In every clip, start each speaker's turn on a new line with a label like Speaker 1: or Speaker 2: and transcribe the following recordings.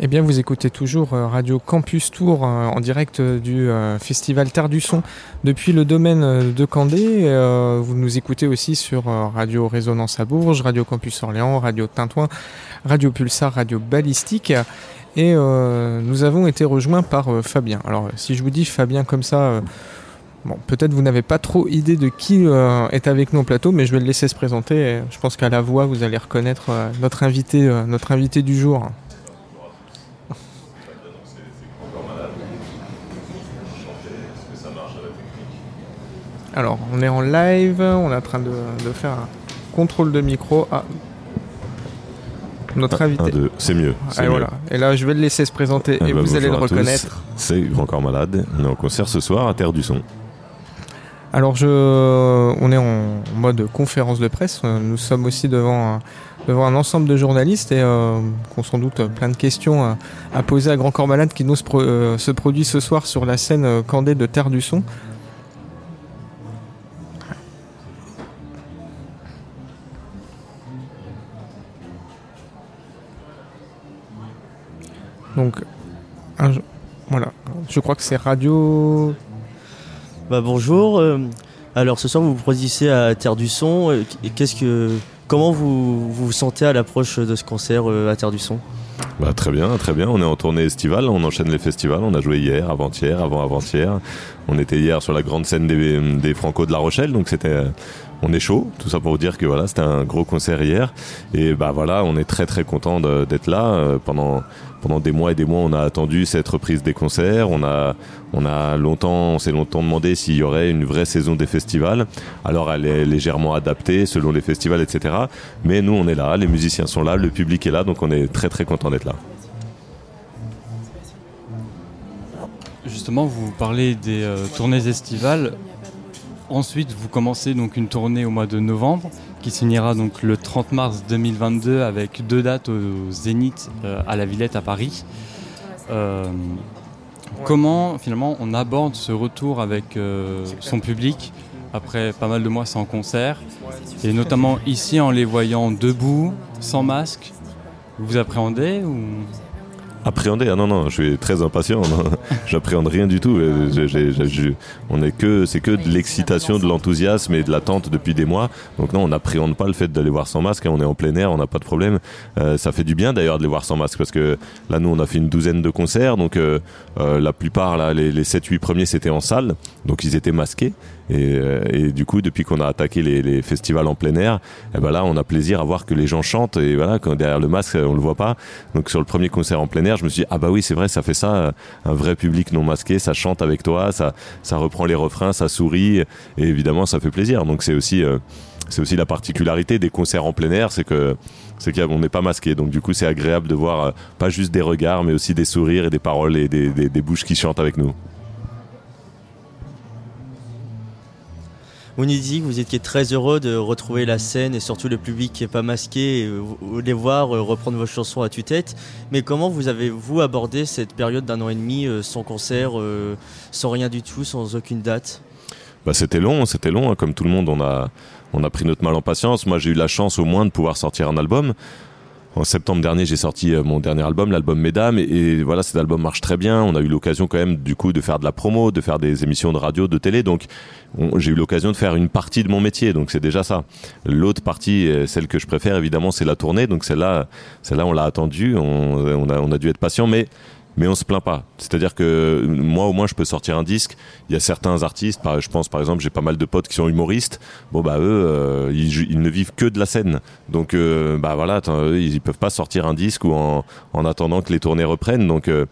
Speaker 1: Eh bien, vous écoutez toujours euh, Radio Campus Tour euh, en direct euh, du festival Terre du Son depuis le domaine de Candé. Vous nous écoutez aussi sur Radio Résonance à Bourges, Radio Campus Orléans, Radio Tintouin, Radio Pulsar, Radio Balistique. Et nous avons été rejoints par Fabien. Alors, si je vous dis Fabien comme ça, bon, peut-être vous n'avez pas trop idée de qui est avec nous au plateau, mais je vais le laisser se présenter. je pense qu'à la voix, vous allez reconnaître notre invité, notre invité du jour. Alors, on est en live, on est en train de, faire un contrôle de micro. à notre invité.
Speaker 2: c'est mieux.
Speaker 1: Et, voilà. et là, je vais le laisser se présenter eh et ben, vous allez le reconnaître.
Speaker 2: C'est Grand Corps Malade. On est en concert ce soir à Terre du Son.
Speaker 1: Alors, je, on est en mode conférence de presse. Nous sommes aussi devant un, devant un ensemble de journalistes et euh, qu'on sans doute plein de questions à, poser à Grand Corps Malade qui nous se, euh, se, produit ce soir sur la scène euh, Candé de Terre du Son. Donc, voilà. Je crois que c'est Radio.
Speaker 3: Bah, bonjour. Euh, alors ce soir vous vous produisez à Terre du Son. Euh, qu'est-ce que, comment vous, vous sentez à l'approche de ce concert euh, à Terre du Son?
Speaker 2: Bah, très bien, très bien. On est en tournée estivale, on enchaîne les festivals. On a joué hier, avant-hier, avant-avant-hier. On était hier sur la grande scène des, des Franco de La Rochelle, donc c'était on est chaud. Tout ça pour vous dire que voilà, c'était un gros concert hier. Et bah voilà, on est très très content d'être là. Euh, pendant pendant des mois et des mois, on a attendu cette reprise des concerts. On a on a longtemps, on s'est longtemps demandé s'il y aurait une vraie saison des festivals. Alors elle est légèrement adaptée selon les festivals, etc. Mais nous, on est là, les musiciens sont là, le public est là, donc on est très très content d'être là.
Speaker 4: Justement, vous parlez des euh, tournées estivales. Ensuite, vous commencez donc une tournée au mois de novembre qui signera donc le 30 mars 2022 avec deux dates au Zénith euh, à la Villette à Paris. Euh, comment finalement on aborde ce retour avec euh, son public après pas mal de mois sans concert? Et notamment ici en les voyant debout, sans masque Vous appréhendez ou?
Speaker 2: Appréhender. Ah non, non, je suis très impatient. J'appréhende rien du tout. on est que, c'est que de l'excitation, de l'enthousiasme et de l'attente depuis des mois. Donc non, on n'appréhende pas le fait d'aller voir sans masque. Hein. On est en plein air, on n'a pas de problème. Euh, ça fait du bien d'ailleurs de les voir sans masque parce que là, nous, on a fait une douzaine de concerts. Donc euh, euh, la plupart, là, les, les 7-8 premiers, c'était en salle. Donc ils étaient masqués. Euh, et, du coup, depuis qu'on a attaqué les, festivals en plein air, et eh ben là, on a plaisir à voir que les gens chantent. Et voilà, quand derrière le masque, on le voit pas. Donc sur le premier concert en plein air, je me suis dit ah bah oui, c'est vrai, ça fait ça, un vrai public non masqué, ça chante avec toi, ça, ça reprend les refrains, ça sourit, et évidemment, ça fait plaisir. Donc c'est aussi euh, la particularité des concerts en plein air, c'est qu'on n'est pas masqué. Donc du coup, c'est agréable de voir euh, pas juste des regards, mais aussi des sourires et des paroles et des bouches qui chantent avec nous.
Speaker 3: Vous nous dit que vous étiez très heureux de retrouver la scène et surtout le public qui n'est pas masqué, les voir euh, reprendre vos chansons à tue-tête. Mais comment vous avez-vous abordé cette période d'un an et demi euh, sans concert, euh, sans rien du tout, sans aucune date?
Speaker 2: Bah, C'était long, c'était long. Hein. Comme tout le monde, on a, on a pris notre mal en patience. Moi, j'ai eu la chance au moins de pouvoir sortir un album. En septembre dernier, j'ai sorti euh, mon dernier album, l'album Mesdames, et, voilà, cet album marche très bien. On a eu l'occasion quand même, du coup, de faire de la promo, de faire des émissions de radio, de télé. Donc, j'ai eu l'occasion de faire une partie de mon métier. Donc, c'est déjà ça. L'autre partie, euh, celle que je préfère, évidemment, c'est la tournée. Donc, celle-là, celle-là, on l'a attendu. On, a, on a dû être patient, mais mais on se plaint pas. C'est-à-dire que moi au moins je peux sortir un disque. Il y a certains artistes, je pense par exemple j'ai pas mal de potes qui sont humoristes. Bon bah eux euh, ils, ne vivent que de la scène. Donc euh, bah voilà, ils peuvent pas sortir un disque ou en, en attendant que les tournées reprennent. Donc euh,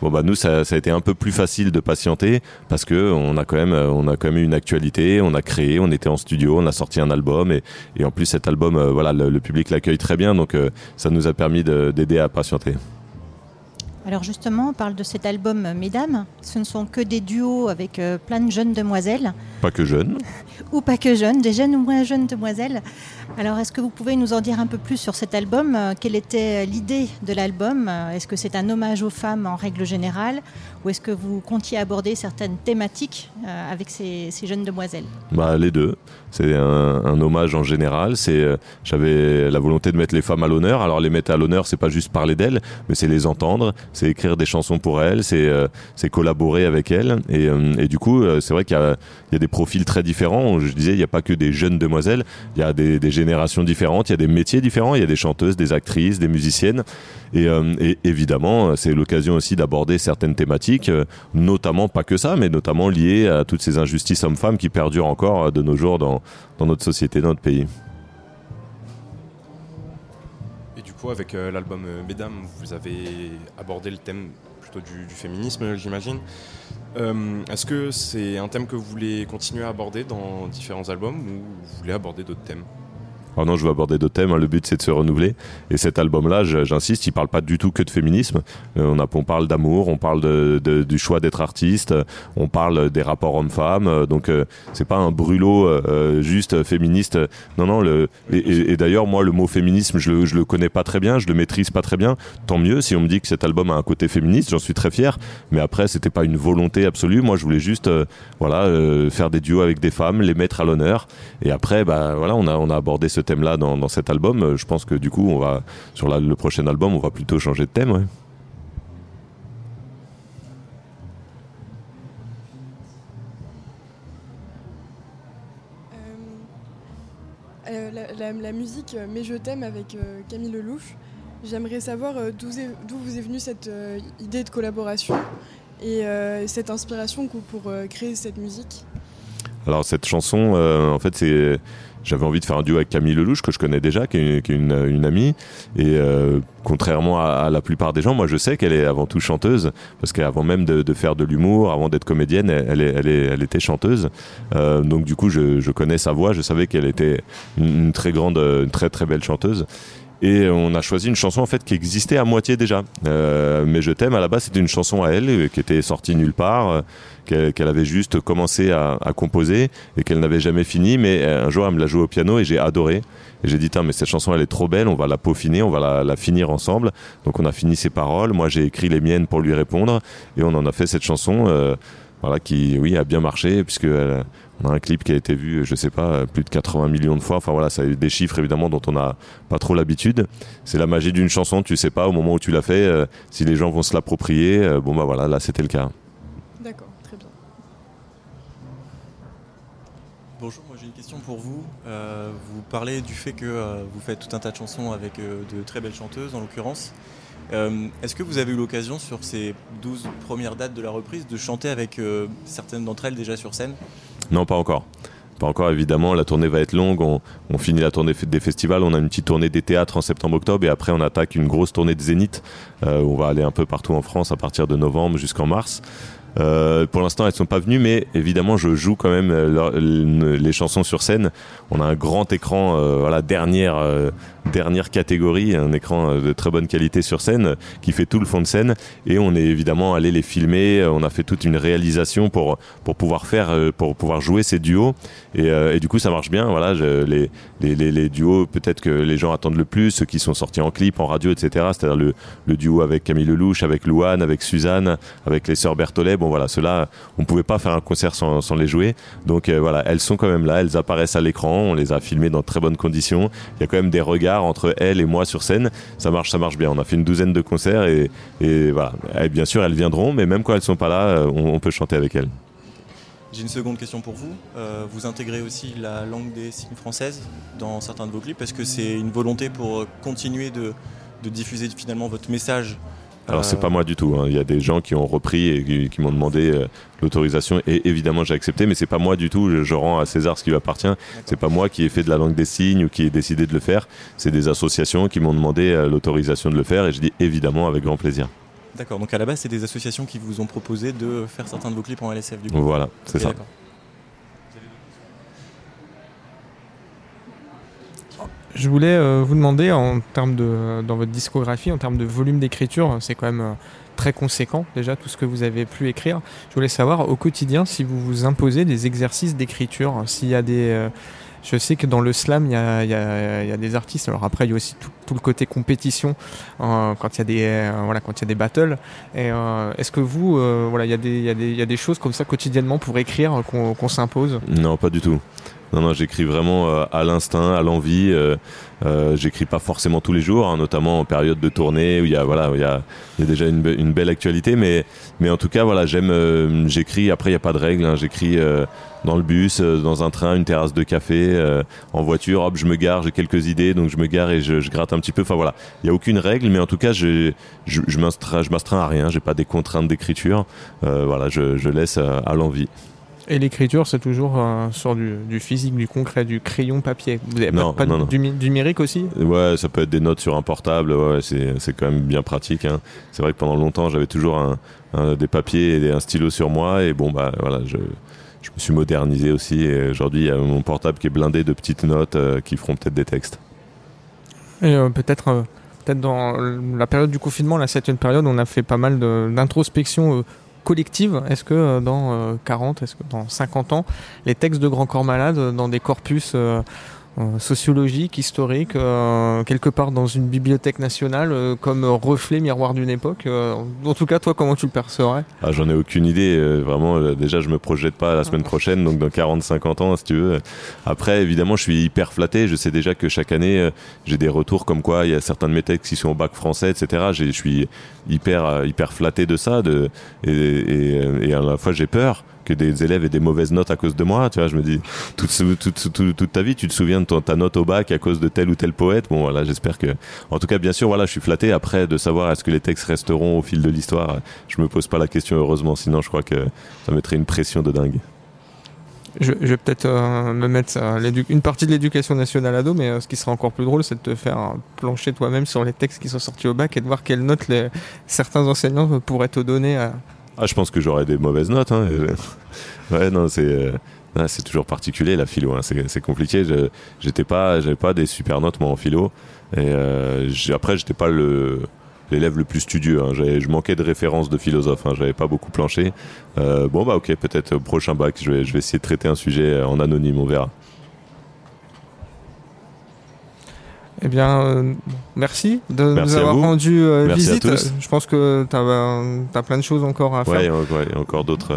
Speaker 2: bon bah nous ça, ça, a été un peu plus facile de patienter parce que on a quand même on a quand même eu une actualité, on a créé, on était en studio, on a sorti un album et, et en plus cet album voilà le, le public l'accueille très bien donc ça nous a permis d'aider à patienter.
Speaker 5: Alors justement, on parle de cet album Mesdames. Ce ne sont que des duos avec euh, plein de jeunes demoiselles.
Speaker 2: Pas que jeunes.
Speaker 5: ou pas que jeunes, des jeunes ou moins jeunes demoiselles. Alors est-ce que vous pouvez nous en dire un peu plus sur cet album euh, Quelle était l'idée de l'album Est-ce que c'est un hommage aux femmes en règle générale Ou est-ce que vous comptiez aborder certaines thématiques euh, avec ces, jeunes demoiselles?
Speaker 2: Bah, Les deux. C'est un, hommage en général. C'est, J'avais la volonté de mettre les femmes à l'honneur. Alors les mettre à l'honneur, c'est pas juste parler d'elles, mais c'est les entendre, c'est écrire des chansons pour elles, c'est euh, collaborer avec elles. Et, euh, et du coup, euh, c'est vrai qu'il y, a des profils très différents. Je disais, il n'y a pas que des jeunes demoiselles, il y a des, des, générations différentes, il y a des métiers différents, il y a des chanteuses, des actrices, des musiciennes. Et, et évidemment, c'est l'occasion aussi d'aborder certaines thématiques, notamment, pas que ça, mais notamment liées à toutes ces injustices hommes-femmes qui perdurent encore de nos jours dans, dans notre société, dans notre pays.
Speaker 6: Avec euh, l'album euh, Mesdames, vous avez abordé le thème plutôt du, féminisme, j'imagine. Euh, est-ce que c'est un thème que vous voulez continuer à aborder dans différents albums ou vous voulez aborder d'autres thèmes?
Speaker 2: Oh non, je veux aborder d'autres thèmes. Hein. Le but, c'est de se renouveler. Et cet album-là, j'insiste, il parle pas du tout que de féminisme. Euh, on, parle d'amour, on parle du choix d'être artiste, on parle des rapports hommes-femmes. Euh, donc, euh, c'est pas un brûlot juste féministe. Non, non. Et, d'ailleurs, moi, le mot féminisme, je le, le connais pas très bien, je le maîtrise pas très bien. Tant mieux si on me dit que cet album a un côté féministe, j'en suis très fier. Mais après, c'était pas une volonté absolue. Moi, je voulais juste, voilà, faire des duos avec des femmes, les mettre à l'honneur. Et après, bah voilà, on a abordé ce thème-là dans, cet album. Euh, je pense que du coup, on va sur le prochain album, on va plutôt changer de thème.
Speaker 7: Euh, euh, la, musique Mais je t'aime avec Camille Lelouch. J'aimerais savoir d'où vous est venue cette idée de collaboration et cette inspiration pour créer cette musique?
Speaker 2: Alors cette chanson, en fait, c'est j'avais envie de faire un duo avec Camille Lelouch que je connais déjà, qui est, une, amie. Et euh, contrairement à, la plupart des gens, moi je sais qu'elle est avant tout chanteuse parce qu'avant même de, faire de l'humour, avant d'être comédienne, elle, elle, elle, était chanteuse. Euh, donc du coup, je, connais sa voix. Je savais qu'elle était une, très grande, une très très belle chanteuse. Et on a choisi une chanson en fait qui existait à moitié déjà. Euh, mais je t'aime à la base c'était une chanson à elle qui était sortie nulle part qu'elle avait juste commencé à, composer et qu'elle n'avait jamais fini. Mais euh, un jour, elle me l'a joué au piano et j'ai adoré. Et j'ai dit, mais cette chanson, elle est trop belle, on va la peaufiner, on va la, finir ensemble. Donc on a fini ses paroles, moi j'ai écrit les miennes pour lui répondre et on en a fait cette chanson. Euh, voilà, qui, oui, a bien marché, puisque euh, on a un clip qui a été vu, je sais pas, plus de 80 millions de fois. Enfin voilà, ça a des chiffres évidemment dont on n'a pas trop l'habitude. C'est la magie d'une chanson, tu sais pas au moment où tu l'as fait, si les gens vont se l'approprier. bon bah voilà, là c'était le cas.
Speaker 8: Bonjour, moi j'ai une question pour vous. Euh, vous parlez du fait que euh, vous faites tout un tas de chansons avec euh, de très belles chanteuses en l'occurrence. Est-ce que vous avez eu l'occasion sur ces 12 premières dates de la reprise de chanter avec certaines d'entre elles déjà sur scène?
Speaker 2: Non, pas encore. Pas encore évidemment, la tournée va être longue, on, finit la tournée des festivals, on a une petite tournée des théâtres en septembre-octobre et après on attaque une grosse tournée de Zénith où on va aller un peu partout en France à partir de novembre jusqu'en mars. Euh, pour l'instant, elles sont pas venues, mais évidemment, je joue quand même euh, les chansons sur scène. On a un grand écran, euh, voilà, dernière dernière catégorie, un écran de très bonne qualité sur scène qui fait tout le fond de scène, et on est évidemment allé les filmer. On a fait toute une réalisation pour pour pouvoir faire, pour pouvoir jouer ces duos, et, du coup, ça marche bien. Voilà, les, les, duos, peut-être que les gens attendent le plus, ceux qui sont sortis en clip, en radio, etc. C'est-à-dire le, le duo avec Camille Lelouch, avec Louane, avec Suzanne, avec les sœurs Berthollet bon voilà, ceux-là, on pouvait pas faire un concert sans, les jouer. Donc euh, voilà, elles sont quand même là, elles apparaissent à l'écran, on les a filmées dans très bonnes conditions. Il y a quand même des regards entre elles et moi sur scène. Ça marche, ça marche bien. On a fait une douzaine de concerts et, voilà. bien sûr, elles viendront, mais même quand elles sont pas là, euh, on, peut chanter avec elles.
Speaker 8: J'ai une seconde question pour vous. Euh, vous intégrez aussi la langue des signes françaises dans certains de vos clips. Est-ce que c'est une volonté pour continuer de diffuser finalement votre message
Speaker 2: alors c'est pas moi du tout. Hein. Il y a des gens qui ont repris et qui, m'ont demandé euh, l'autorisation et évidemment j'ai accepté, mais c'est pas moi du tout. Je, rends à César ce qui lui appartient. C'est pas moi qui ai fait de la langue des signes ou qui ai décidé de le faire. C'est des associations qui m'ont demandé euh, l'autorisation de le faire et je dis évidemment avec grand plaisir.
Speaker 8: D'accord. Donc à la base c'est des associations qui vous ont proposé de faire certains de vos clips en LSF du
Speaker 2: coup. Voilà, c'est ça.
Speaker 1: Je voulais euh, vous demander, en termes de, dans votre discographie, en termes de volume d'écriture, c'est quand même euh, très conséquent déjà tout ce que vous avez pu écrire. Je voulais savoir au quotidien si vous vous imposez des exercices d'écriture, s'il y a des... euh, je sais que dans le slam, il y y a des artistes. Alors après, il y a aussi tout, tout le côté compétition euh, quand il y a des euh, voilà quand il y a des battles. Et euh, est-ce que vous voilà il y a des il y y a des choses comme ça quotidiennement pour écrire qu'on qu'on s'impose?
Speaker 2: Non, pas du tout. Non, non, j'écris vraiment à l'instinct, à l'envie. J'écris pas forcément tous les jours, hein, notamment en période de tournée où il y a voilà, il y a, y a déjà une, be- une belle actualité, mais mais en tout cas voilà, j'aime, j'écris. Après, il y a pas de règles. hein, j'écris dans le bus, dans un train, une terrasse de café, en voiture. Hop, je me gare, j'ai quelques idées, donc je me gare et je, je gratte un petit peu. Enfin voilà, il y a aucune règle, mais en tout cas, je je, je m'astreins à rien. J'ai pas des contraintes d'écriture. Euh, voilà, je, je laisse euh, à l'envie.
Speaker 1: Et l'écriture, c'est toujours euh, sur du, du physique, du concret, du crayon papier. Vous avez
Speaker 2: Non,
Speaker 1: pas, pas
Speaker 2: non, non.
Speaker 1: Du, numérique aussi?
Speaker 2: Ouais, ça peut être des notes sur un portable, ouais, c'est, c'est quand même bien pratique. Hein. C'est vrai que pendant longtemps, j'avais toujours un, un- des papiers et un stylo sur moi, et bon, bah voilà, je, je me suis modernisé aussi, et aujourd'hui, il y a mon portable qui est blindé de petites notes euh, qui feront peut-être des textes.
Speaker 1: Et euh, peut-être euh, peut-être dans la période du confinement, là, c'est une période où on a fait pas mal d'introspection euh, collective. Est-ce que dans euh, 40, est-ce que dans 50 ans, les textes de Grand Corps Malade, euh, dans des corpus euh, sociologiques, historiques, euh, quelque part dans une bibliothèque nationale, euh, comme reflet, miroir d'une époque En tout cas, toi, comment tu le percevrais
Speaker 2: Ah, j'en ai aucune idée, vraiment, déjà, je me projette pas la semaine prochaine, donc dans 40-50 ans, si tu veux. Après, évidemment, je suis hyper flatté, je sais déjà que chaque année, j'ai des retours comme quoi il y a certains de mes textes qui sont au bac français, etc. Je suis hyper, hyper flatté de ça, de, et, et, et à la fois, j'ai peur que des élèves aient des mauvaises notes à cause de moi, tu vois, je me dis, toute, ta vie, tu te souviens de ta note au bac à cause de tel ou tel poète? Bon, voilà, j'espère que, en tout cas, bien sûr, voilà, je suis flatté après de savoir est-ce que les textes resteront au fil de l'histoire. Je me pose pas la question, heureusement, sinon je crois que ça mettrait une pression de dingue.
Speaker 1: Je, vais peut-être euh, me mettre euh, une partie de l'éducation nationale à dos, mais euh, ce qui serait encore plus drôle, c'est de te faire plancher toi-même sur les textes qui sont sortis au bac et de voir quelles notes certains enseignants pourraient te donner.
Speaker 2: Ah, je pense que j'aurais des mauvaises notes. Hein. Ouais, non, c'est. euh, c'est toujours particulier la philo, hein. c'est compliqué. Je- J'étais pas, j'avais pas des super notes moi en philo. Et euh, après, j'étais pas le l'élève le plus studieux. Hein. Je manquais de références de philosophe. Hein. J'avais pas beaucoup planché. Euh, bon bah ok, peut-être prochain bac, je vais, je vais essayer de traiter un sujet en anonyme, on verra.
Speaker 1: Eh bien, euh, merci de
Speaker 2: Merci
Speaker 1: nous avoir rendu euh, visite. Je pense que tu as, plein de choses encore à faire.
Speaker 2: Ouais, encore d'autres.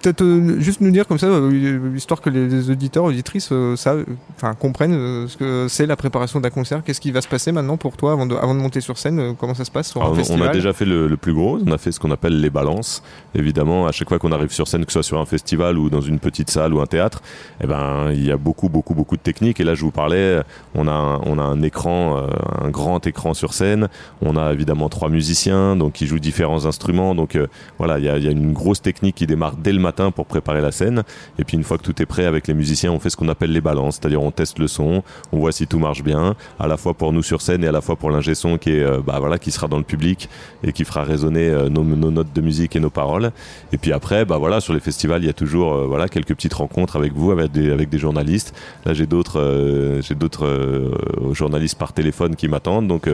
Speaker 2: Euh,
Speaker 1: Peut-être euh, juste nous dire comme ça, euh, histoire que les auditeurs, auditrices euh, savent, enfin, comprennent euh, ce que c'est la préparation d'un concert. Qu'est-ce qui va se passer maintenant pour toi avant de, avant de monter sur scène euh, Comment ça se passe sur un
Speaker 2: Alors, on- on
Speaker 1: festival
Speaker 2: a déjà fait le, le plus gros, on a fait ce qu'on appelle les balances. Évidemment, à chaque fois qu'on arrive sur scène, que ce soit sur un festival ou dans une petite salle ou un théâtre, eh ben, il y a beaucoup, beaucoup, beaucoup de techniques. Et là, je vous parlais, on a un, on a un écran, euh, un grand écran sur scène. On a évidemment trois musiciens, donc qui jouent différents instruments. Donc euh, voilà, il y a, il y a une grosse technique qui démarre dès le matin pour préparer la scène. Et puis une fois que tout est prêt avec les musiciens, on fait ce qu'on appelle les balances, c'est-à-dire on teste le son, on voit si tout marche bien, à la fois pour nous sur scène et à la fois pour l'ingé son qui est, euh, bah voilà, qui sera dans le public et qui fera résonner euh, nos, notes de musique et nos paroles. Et puis après, bah voilà, sur les festivals, il y a toujours euh, voilà quelques petites rencontres avec vous, avec des, avec des journalistes. Là, j'ai d'autres, j'ai d'autres journalistes par téléphone qui m'attendent, donc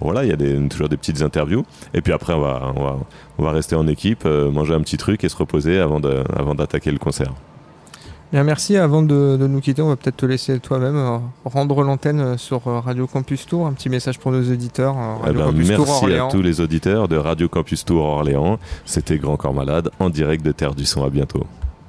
Speaker 2: voilà, il y a toujours des petites interviews. Et puis après, on va, on va, on va rester en équipe, manger un petit truc et se reposer avant de, avant d'attaquer le concert.
Speaker 1: Bien, merci. Avant de, de nous quitter, on va peut-être te laisser toi-même euh, rendre l'antenne euh, sur euh, Radio Campus Tour. Un petit message pour nos auditeurs. euh,
Speaker 2: Eh ben,
Speaker 1: Campus Tour
Speaker 2: merci
Speaker 1: Orléans.
Speaker 2: à tous les auditeurs de Radio Campus Tour Orléans. C'était Grand Corps Malade en direct de Terre du Son. À bientôt.